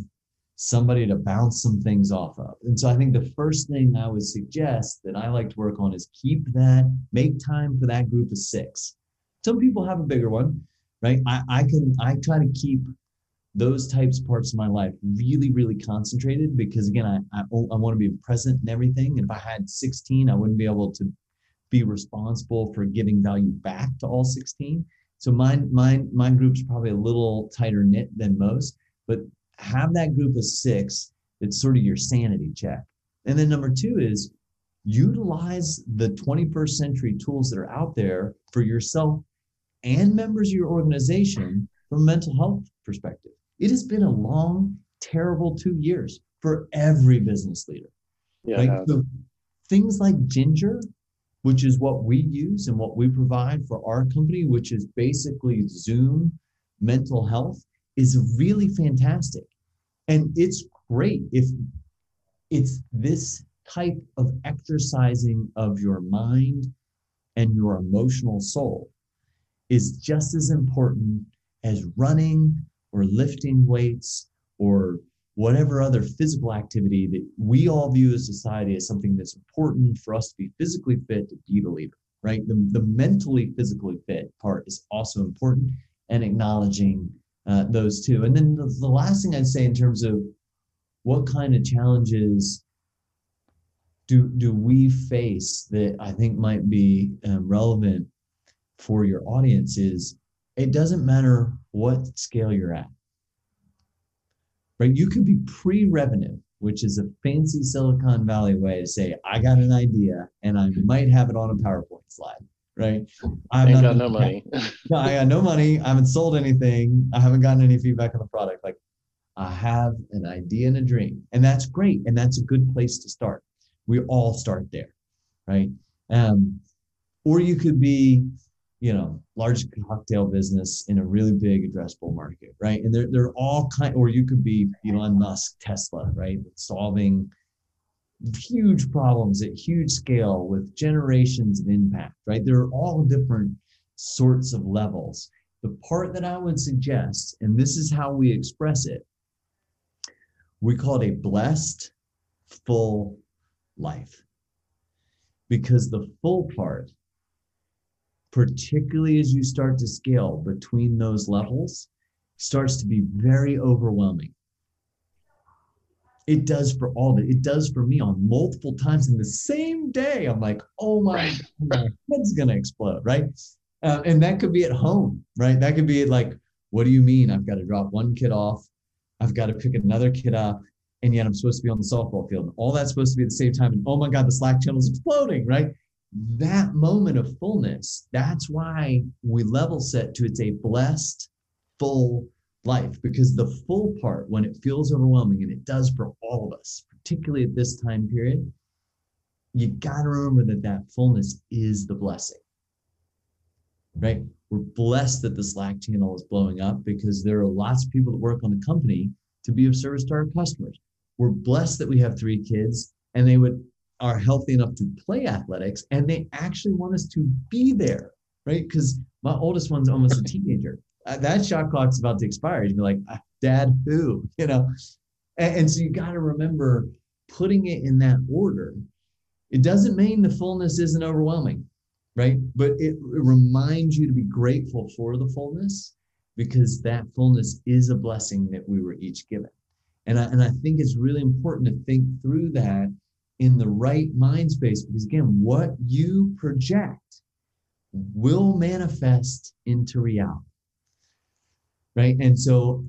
somebody to bounce some things off of. And so I think the first thing I would suggest that I like to work on is keep that, make time for that group of six. Some people have a bigger one, right? I, I can, I try to keep those types of parts of my life really, really concentrated because again, I, I, oh, I want to be present in everything. And if I had 16, I wouldn't be able to be responsible for giving value back to all 16. So mine, mine, my group's probably a little tighter knit than most, but have that group of six that's sort of your sanity check. And then number two is utilize the 21st century tools that are out there for yourself and members of your organization from a mental health perspective. It has been a long, terrible two years for every business leader. Yeah. Right? So things like Ginger which is what we use and what we provide for our company, which is basically Zoom mental health, is really fantastic. And it's great if it's this type of exercising of your mind and your emotional soul is just as important as running or lifting weights or whatever other physical activity that we all view as society as something that's important for us to be physically fit to be the leader, right? The, the mentally physically fit part is also important and acknowledging uh, those two. And then the, the last thing I'd say in terms of what kind of challenges do, do we face that I think might be um, relevant for your audience is it doesn't matter what scale you're at right? You could be pre-revenue, which is a fancy Silicon Valley way to say, I got an idea and I might have it on a PowerPoint slide, right? I've got no money. *laughs* no, I got no money. I haven't sold anything. I haven't gotten any feedback on the product. Like I have an idea and a dream. And that's great. And that's a good place to start. We all start there, right? Um, or you could be you know, large cocktail business in a really big addressable market, right? And they're they're all kind, or you could be Elon Musk, Tesla, right? Solving huge problems at huge scale with generations of impact, right? There are all different sorts of levels. The part that I would suggest, and this is how we express it, we call it a blessed full life. Because the full part particularly as you start to scale between those levels, starts to be very overwhelming. It does for all that. It It does for me on multiple times in the same day. I'm like, oh my, right. my head's gonna explode, right? Uh, and that could be at home, right? That could be like, what do you mean? I've got to drop one kid off, I've got to pick another kid up, and yet I'm supposed to be on the softball field. All that's supposed to be at the same time. And oh my God, the Slack channel is exploding, right? That moment of fullness, that's why we level set to it's a blessed, full life. Because the full part, when it feels overwhelming, and it does for all of us, particularly at this time period, you got to remember that that fullness is the blessing. Right? We're blessed that the Slack channel is blowing up because there are lots of people that work on the company to be of service to our customers. We're blessed that we have three kids and they would are healthy enough to play athletics and they actually want us to be there, right? Because my oldest one's almost a teenager. Uh, that shot clock's about to expire. You'd be like, ah, Dad, who? *laughs* You know? And, and so you got to remember putting it in that order. It doesn't mean the fullness isn't overwhelming, right? But it, it reminds you to be grateful for the fullness because that fullness is a blessing that we were each given. And I, and I think it's really important to think through that in the right mind space because again, what you project will manifest into reality. Right. And so,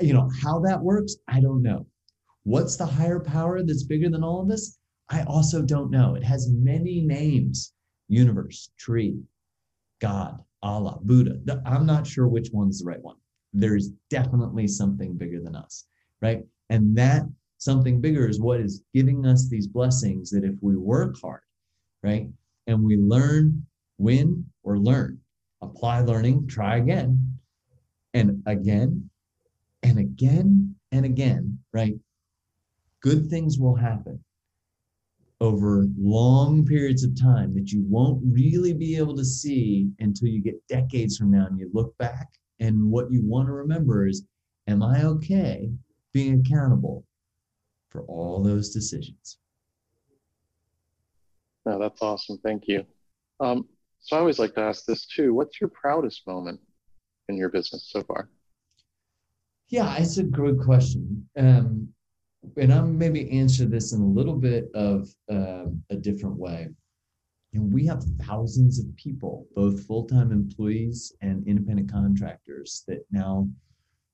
you know, how that works, I don't know. What's the higher power that's bigger than all of us? I also don't know. It has many names universe, tree, God, Allah, Buddha. I'm not sure which one's the right one. There's definitely something bigger than us, right? And that something bigger is what is giving us these blessings that if we work hard, right, and we learn, win or learn, apply learning, try again, and again, and again, and again, right, good things will happen over long periods of time that you won't really be able to see until you get decades from now and you look back. And what you want to remember is, am I okay being accountable for all those decisions? No, that's awesome. Thank you. Um, so I always like to ask this too. What's your proudest moment in your business so far? Yeah, it's a good question. Um, and I'm maybe answer this in a little bit of um, a different way. And we have thousands of people, both full-time employees and independent contractors, that now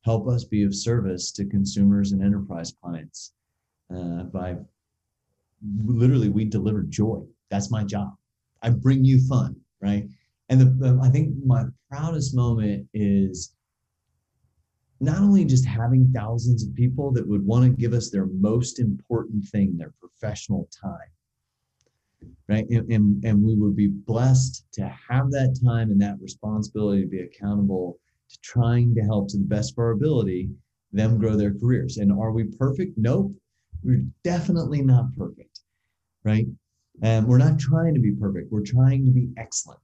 help us be of service to consumers and enterprise clients. Uh, by literally, we deliver joy. That's my job. I bring you fun, right? And the, I think my proudest moment is not only just having thousands of people that would want to give us their most important thing, their professional time, right? And, and, and we would be blessed to have that time and that responsibility to be accountable to trying to help to the best of our ability them grow their careers. And are we perfect? Nope. We're definitely not perfect, right? And we're not trying to be perfect. We're trying to be excellent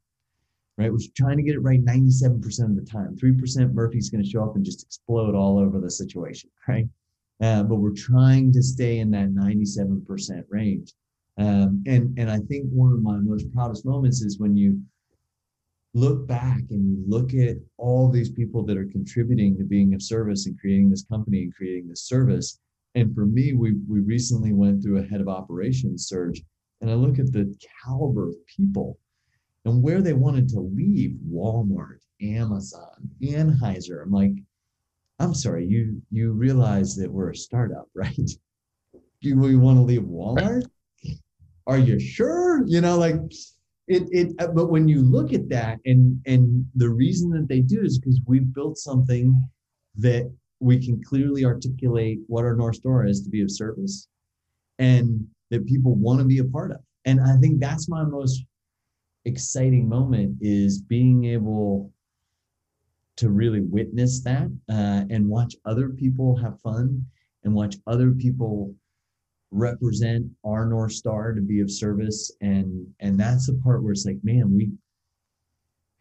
right? We're trying to get it right 97% of the time. 3% Murphy's going to show up and just explode all over the situation, *laughs* right? Uh, but we're trying to stay in that 97% range. Um, and, and I think one of my most proudest moments is when you look back and you look at all these people that are contributing to being of service and creating this company and creating this service. And for me, we, we recently went through a head of operations search and I look at the caliber of people and where they wanted to leave Walmart, Amazon, Anheuser. I'm like, I'm sorry, you you realize that we're a startup, *laughs* right? You we want to leave Walmart? Are you sure? You know, like it it uh, but when you look at that and and the reason that they do is because we've built something that we can clearly articulate what our North Star is to be of service and that people want to be a part of. And I think that's my most exciting moment is being able to really witness that uh, and watch other people have fun and watch other people represent our north star to be of service and and that's the part where it's like man we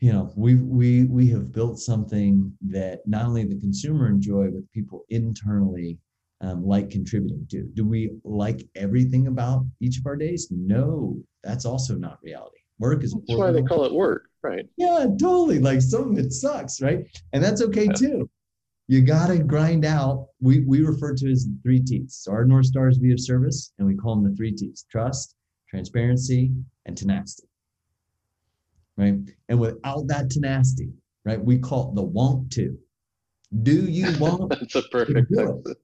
you know we we we have built something that not only the consumer enjoy but people internally um, like contributing to do we like everything about each of our days no that's also not reality Work is That's why they call it work, right? Yeah, totally. Like some of it sucks, right? And that's okay yeah. too. You gotta grind out. We we refer to as three T's. So our North Stars be of service, and we call them the three T's: trust, transparency, and tenacity. Right? And without that tenacity, right, we call it the want to. Do you *laughs* want that's a perfect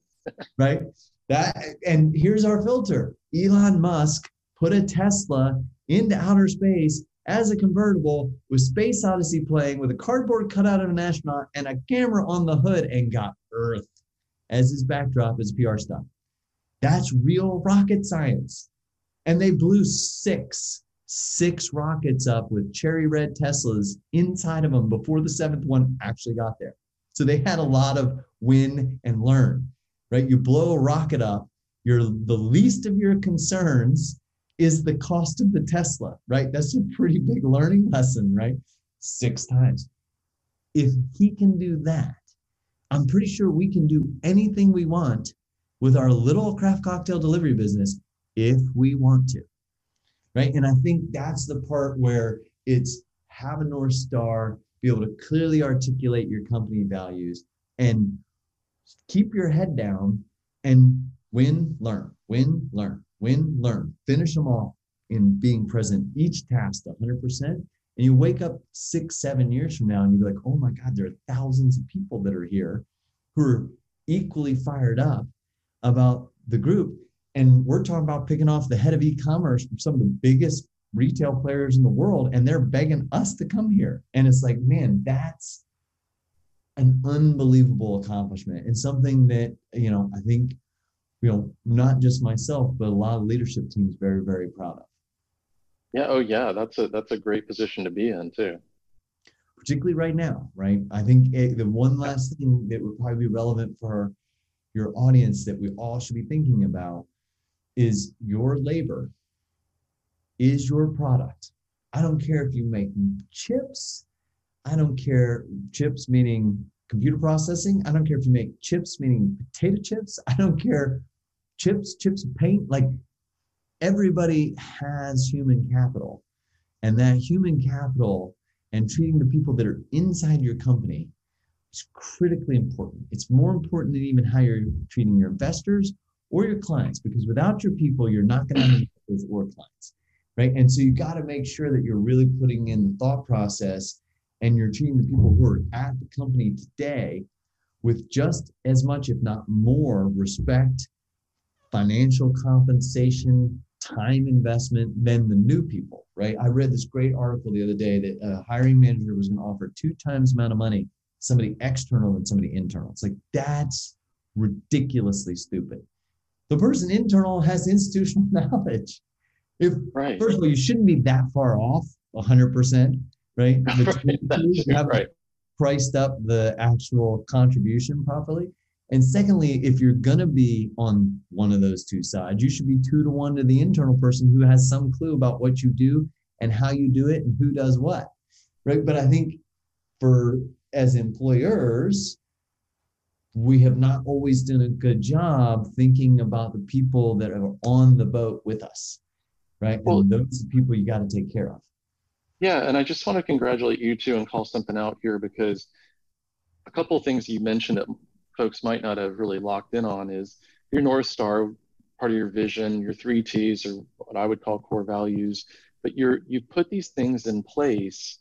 *laughs* right? That and here's our filter. Elon Musk put a Tesla into outer space as a convertible with Space Odyssey playing with a cardboard cutout of an astronaut and a camera on the hood and got Earth as his backdrop as PR stuff. That's real rocket science. And they blew six, six rockets up with cherry red Teslas inside of them before the seventh one actually got there. So they had a lot of win and learn, right? You blow a rocket up, you're the least of your concerns is the cost of the Tesla, right? That's a pretty big learning lesson, right? Six times. If he can do that, I'm pretty sure we can do anything we want with our little craft cocktail delivery business if we want to, right? And I think that's the part where it's have a North Star, be able to clearly articulate your company values, and keep your head down and win, learn, win, learn, win, learn. Finish them all in being present each task 100%. And you wake up six, seven years from now and you're like, oh my God, there are thousands of people that are here who are equally fired up about the group. And we're talking about picking off the head of e commerce from some of the biggest retail players in the world, and they're begging us to come here. And it's like, man, that's an unbelievable accomplishment and something that, you know, I think, you know, not just myself, but a lot of leadership teams very, very proud of. Yeah. Oh, yeah. That's a that's a great position to be in too. Particularly right now, right? I think it, the one last thing that would probably be relevant for your audience that we all should be thinking about is your labor is your product. I don't care if you make chips. I don't care chips meaning computer processing. I don't care if you make chips meaning potato chips. I don't care chips, chips paint. Like everybody has human capital. And that human capital and treating the people that are inside your company is critically important. It's more important than even how you're treating your investors or your clients, because without your people, you're not going to have *clears throat* investors or clients, right? And so you got to make sure that you're really putting in the thought process and you're treating the people who are at the company today with just as much, if not more, respect, financial compensation, time investment than the new people, right? I read this great article the other day that a hiring manager was going to offer two times amount of money somebody external than somebody internal. It's like that's ridiculously stupid. The person internal has institutional *laughs* knowledge. If right. first of all, you shouldn't be that far off 100%, right? *laughs* right. You have right. priced up the actual contribution properly. And secondly, if you're going to be on one of those two sides, you should be two to one to the internal person who has some clue about what you do and how you do it and who does what. Right. But I think for as employers, we have not always done a good job thinking about the people that are on the boat with us. Right. Well, and those are people you got to take care of. Yeah, and I just want to congratulate you too and call something out here because a couple of things you mentioned that folks might not have really locked in on is your North Star, part of your vision, your three T's, or what I would call core values. But you're you put these things in place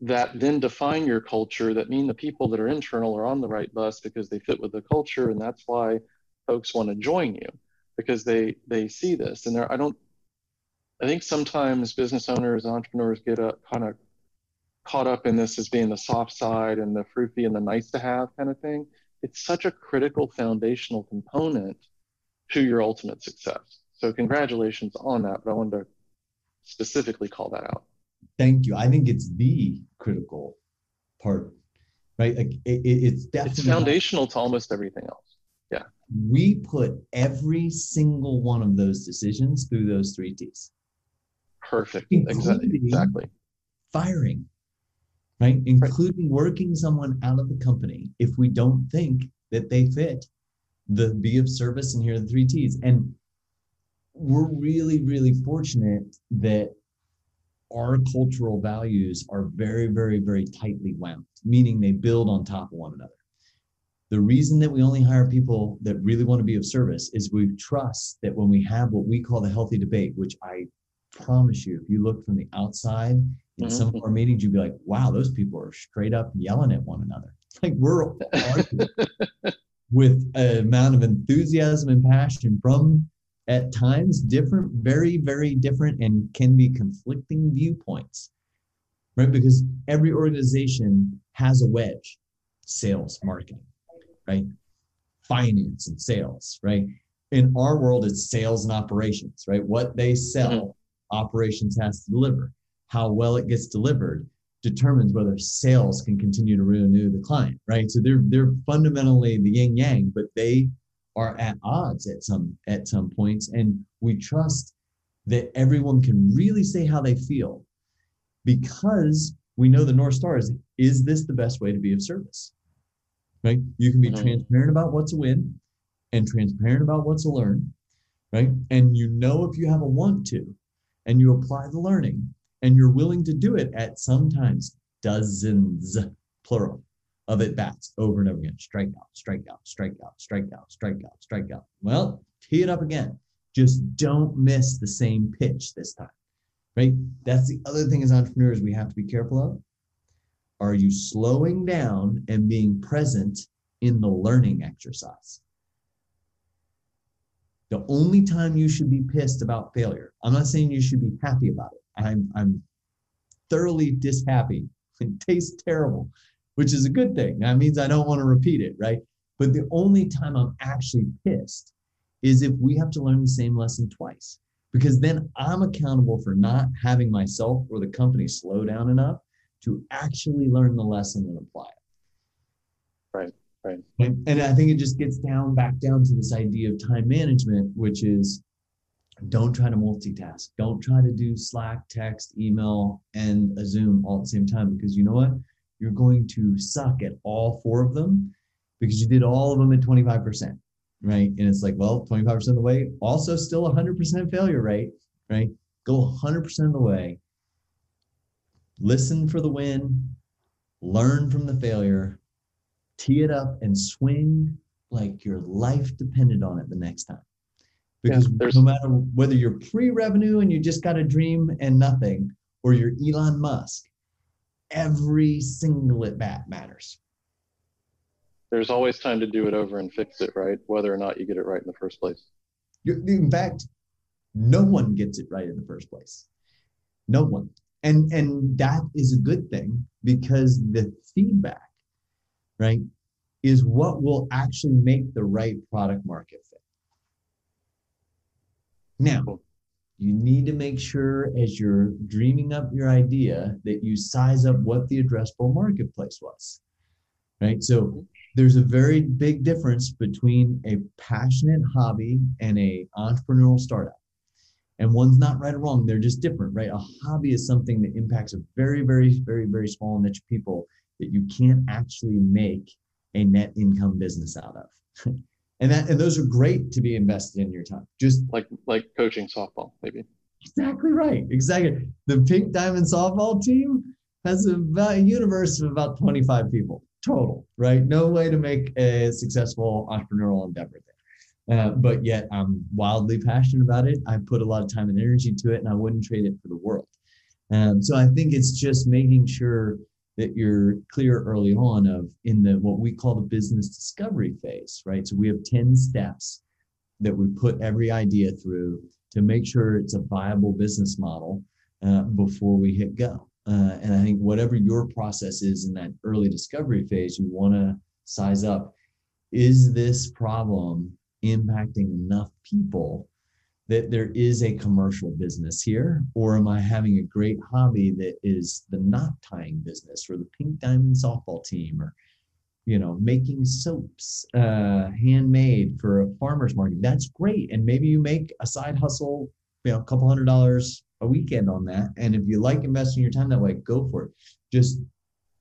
that then define your culture that mean the people that are internal are on the right bus because they fit with the culture and that's why folks want to join you because they they see this and there i don't I think sometimes business owners, entrepreneurs get up kind of caught up in this as being the soft side and the fruity and the nice to have kind of thing. It's such a critical foundational component to your ultimate success. So congratulations on that, but I wanted to specifically call that out. Thank you. I think it's the critical part, right? Like it, it's definitely it's foundational to almost everything else. Yeah. We put every single one of those decisions through those three T's. Perfect. Exactly. Firing, right? Including right. working someone out of the company if we don't think that they fit the be of service and here are the three T's. And we're really, really fortunate that our cultural values are very, very, very tightly wound, meaning they build on top of one another. The reason that we only hire people that really want to be of service is we trust that when we have what we call the healthy debate, which I promise you, if you look from the outside in mm-hmm. some of our meetings, you'd be like, wow, those people are straight up yelling at one another. *laughs* Like we're *laughs* with an amount of enthusiasm and passion from at times different, very, very different, and can be conflicting viewpoints, right? Because every organization has a wedge sales, marketing, right? Finance and sales, right? In our world, it's sales and operations, right? What they sell mm-hmm operations has to deliver. How well it gets delivered determines whether sales can continue to renew the client, right? So they're they're fundamentally the yin yang, but they are at odds at some at some points, and we trust that everyone can really say how they feel because we know the north star is is this the best way to be of service right? You can be mm-hmm. transparent about what's a win and transparent about what's a learn right? And you know if you have a want to and you apply the learning and you're willing to do it at sometimes dozens plural of at bats over and over again. Strike out, strike out, strike out, strike out, strike out. Well, tee it up again. Just don't miss the same pitch this time. Right? That's the other thing as entrepreneurs we have to be careful of. Are you slowing down and being present in the learning exercise? The only time you should be pissed about failure, I'm not saying you should be happy about it. I'm, I'm thoroughly dishappy. *laughs* It tastes terrible, which is a good thing. That means I don't want to repeat it, right? But the only time I'm actually pissed is if we have to learn the same lesson twice, because then I'm accountable for not having myself or the company slow down enough to actually learn the lesson and apply it. Right. Right. And, and I think it just gets down back down to this idea of time management, which is don't try to multitask. Don't try to do Slack, text, email, and a Zoom all at the same time because you know what? You're going to suck at all four of them because you did all of them at 25%, right? And it's like, well, 25% of the way, also still 100% failure rate, right? Go 100% of the way. Listen for the win, learn from the failure, tee it up and swing like your life depended on it the next time. Because yeah, no matter whether you're pre-revenue and you just got a dream and nothing, or you're Elon Musk, every single at bat matters. There's always time to do it over and fix it, right? Whether or not you get it right in the first place. In fact, no one gets it right in the first place. No one. And and that is a good thing because the feedback right, is what will actually make the right product market fit. Now, you need to make sure as you're dreaming up your idea that you size up what the addressable marketplace was. Right? So there's a very big difference between a passionate hobby and a entrepreneurial startup. And one's not right or wrong, they're just different, right? A hobby is something that impacts a very, very, very, very small niche of people that you can't actually make a net income business out of. *laughs* and that and those are great to be invested in your time. Just like like coaching softball, maybe. Exactly right. Exactly. The Pink Diamond softball team has a, a universe of about 25 people total, right? No way to make a successful entrepreneurial endeavor there. Uh, but yet I'm wildly passionate about it. I put a lot of time and energy to it, and I wouldn't trade it for the world. Um, so I think it's just making sure that you're clear early on of in the what we call the business discovery phase, right? So we have 10 steps that we put every idea through to make sure it's a viable business model uh, before we hit go. Uh, and I think whatever your process is in that early discovery phase, you want to size up is this problem impacting enough people that there is a commercial business here, or am I having a great hobby that is the knot tying business or the pink diamond softball team or you know making soaps uh, handmade for a farmer's market? That's great and maybe you make a side hustle you know a couple hundred dollars a weekend on that and if you like investing your time that way go for it. Just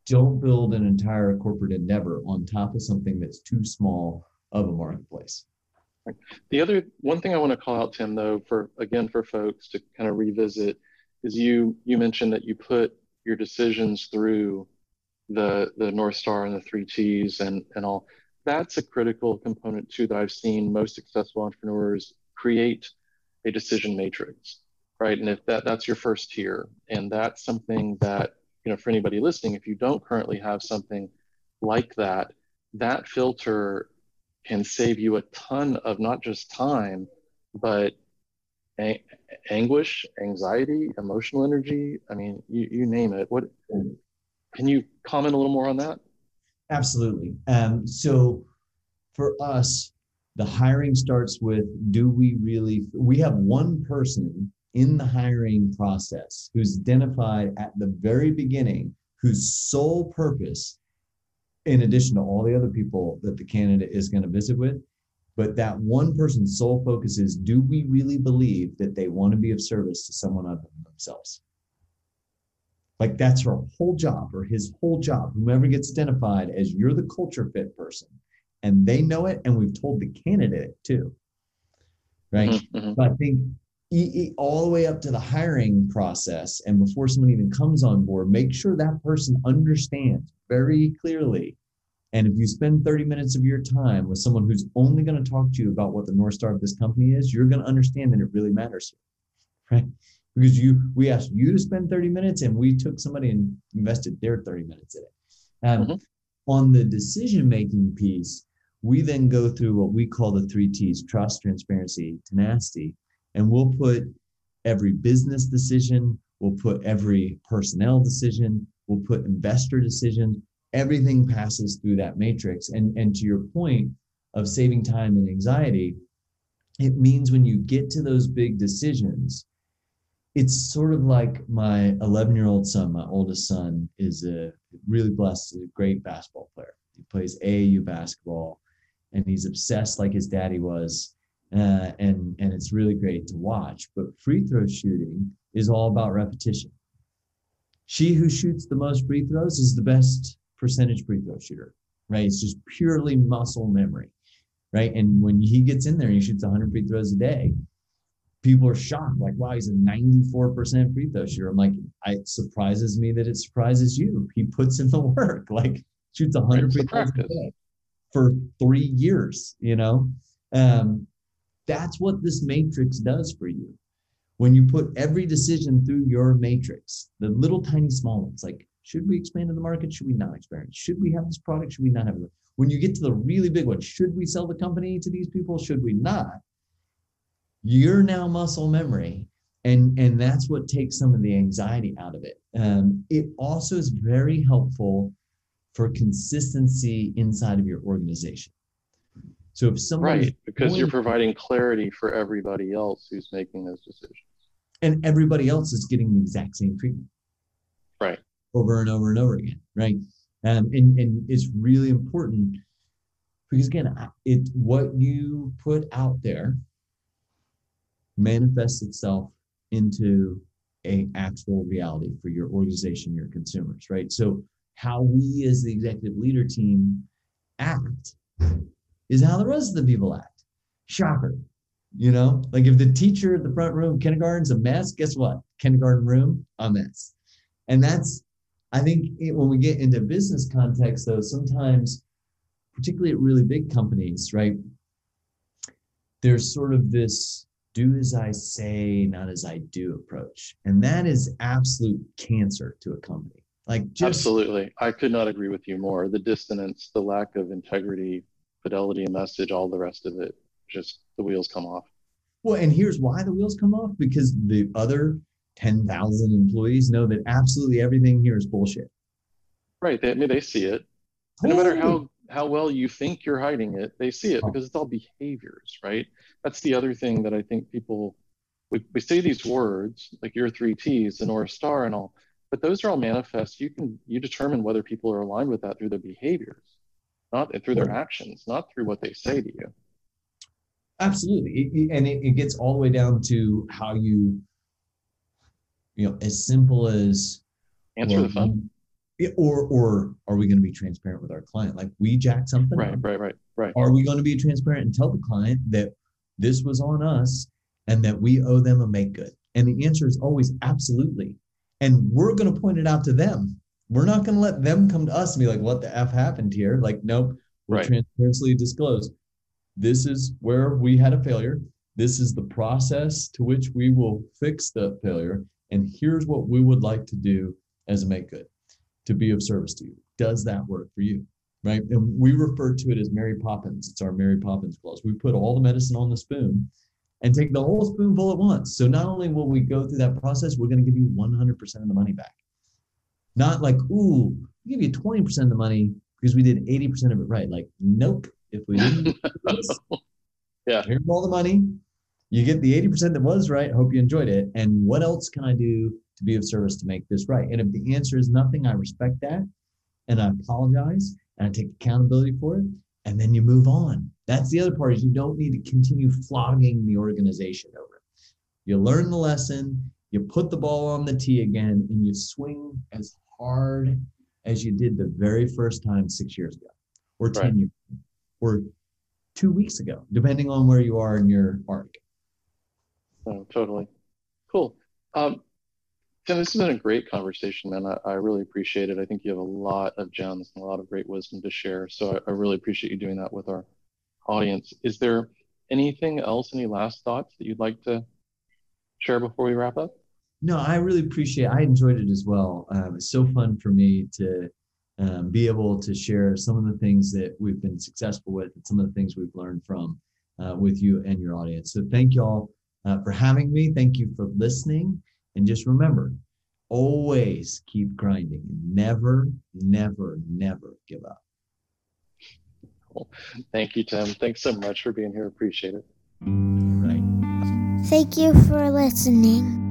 don't build an entire corporate endeavor on top of something that's too small of a marketplace the other one thing I want to call out, Tim, though, for again for folks to kind of revisit, is you you mentioned that you put your decisions through the the North Star and the three T's and and all. That's a critical component too that I've seen most successful entrepreneurs create a decision matrix, right? And if that that's your first tier, and that's something that you know for anybody listening, if you don't currently have something like that, that filter can save you a ton of not just time, but a- anguish, anxiety, emotional energy. I mean, you, you name it. What can you comment a little more on that? Absolutely. Um, so for us, the hiring starts with do we really we have one person in the hiring process who's identified at the very beginning whose sole purpose in addition to all the other people that the candidate is going to visit with. But that one person's sole focus is do we really believe that they want to be of service to someone other than themselves? Like that's her whole job or his whole job, whomever gets identified as you're the culture fit person. And they know it, and we've told the candidate too. Right. Mm-hmm, mm-hmm. But I think all the way up to the hiring process and before someone even comes on board make sure that person understands very clearly And if you spend 30 minutes of your time with someone who's only going to talk to you about what the North Star of this company is, you're going to understand that it really matters, right? Because you, we asked you to spend 30 minutes and we took somebody and invested their 30 minutes in it. Um, mm-hmm. On the decision making piece, we then go through what we call the three T's trust, transparency, tenacity. And we'll put every business decision, we'll put every personnel decision, we'll put investor decisions, everything passes through that matrix. And, and to your point of saving time and anxiety, it means when you get to those big decisions, it's sort of like my 11 year old son, my oldest son, is a really blessed, a great basketball player. He plays AAU basketball and he's obsessed like his daddy was. Uh, and and it's really great to watch. But free throw shooting is all about repetition. She who shoots the most free throws is the best percentage free throw shooter, right? It's just purely muscle memory, right? And when he gets in there and he shoots 100 free throws a day, people are shocked, like, wow, he's a 94% free throw shooter. I'm like, it surprises me that it surprises you. He puts in the *laughs* work, like shoots 100 free throws a day for three years, you know? Um, that's what this matrix does for you. When you put every decision through your matrix, the little tiny small ones, like should we expand in the market? Should we not expand? Should we have this product? Should we not have it? When you get to the really big one, should we sell the company to these people? Should we not? You're now muscle memory. And, and that's what takes some of the anxiety out of it. Um, it also is very helpful for consistency inside of your organization. So if somebody right, because you're providing clarity for everybody else who's making those decisions, and everybody else is getting the exact same treatment. Right over and over and over again, right? Um, and and it's really important because again, it what you put out there manifests itself into a actual reality for your organization, your consumers, right? So how we as the executive leader team act is how the rest of the people act. Shocker. You know, like if the teacher at the front room, kindergarten's a mess, guess what? Kindergarten room, a mess. And that's I think it, when we get into business context, though, sometimes, particularly at really big companies, right, there's sort of this do as I say, not as I do approach. And that is absolute cancer to a company. Like just, absolutely. I could not agree with you more. The dissonance, the lack of integrity, fidelity and message, all the rest of it, just the wheels come off. Well, and here's why the wheels come off because the other 10,000 employees know that absolutely everything here is bullshit. Right. They, I mean, they see it. no matter how, how well you think you're hiding it, they see it oh. because it's all behaviors, right? That's the other thing that I think people, we, we say these words like your three T's, the North Star and all, but those are all manifest. You can, you determine whether people are aligned with that through their behaviors, not through their actions, not through what they say to you. Absolutely. It, and it, it gets all the way down to how you you know, as simple as answer the phone. Or or are we going to be transparent with our client? Like we jack something. Right, up. right, right, right. Are we going to be transparent and tell the client that this was on us and that we owe them a make good? And the answer is always absolutely. And we're going to point it out to them. We're not going to let them come to us and be like, what the F happened here? Like, nope, we'll right. transparently disclose. This is where we had a failure. This is the process to which we will fix the failure. And here's what we would like to do as a make good to be of service to you. Does that work for you? Right. And we refer to it as Mary Poppins. It's our Mary Poppins clause. We put all the medicine on the spoon and take the whole spoonful at once. So not only will we go through that process, we're going to give you 100% of the money back. Not like, ooh, we give you 20% of the money because we did 80% of it right. Like, nope. If we didn't, *laughs* yeah, here's all the money you get the 80% that was right. Hope you enjoyed it. And what else can I do to be of service to make this right? And if the answer is nothing, I respect that and I apologize and I take accountability for it. And then you move on. That's the other part is you don't need to continue flogging the organization over it. You learn the lesson, you put the ball on the tee again, and you swing as hard as you did the very first time six years ago, or 10 right. years ago, or two weeks ago, depending on where you are in your arc. Oh, totally. Cool. Um, Tim, this has been a great conversation, man. I, I, really appreciate it. I think you have a lot of gems and a lot of great wisdom to share. So I, I really appreciate you doing that with our audience. Is there anything else, any last thoughts that you'd like to share before we wrap up? No, I really appreciate. it. I enjoyed it as well. Uh, it was so fun for me to um, be able to share some of the things that we've been successful with and some of the things we've learned from uh, with you and your audience. So thank you all uh, for having me. Thank you for listening. And just remember, always keep grinding. Never, never, never give up. Cool. Thank you, Tim. Thanks so much for being here. Appreciate it. Right. Thank you for listening.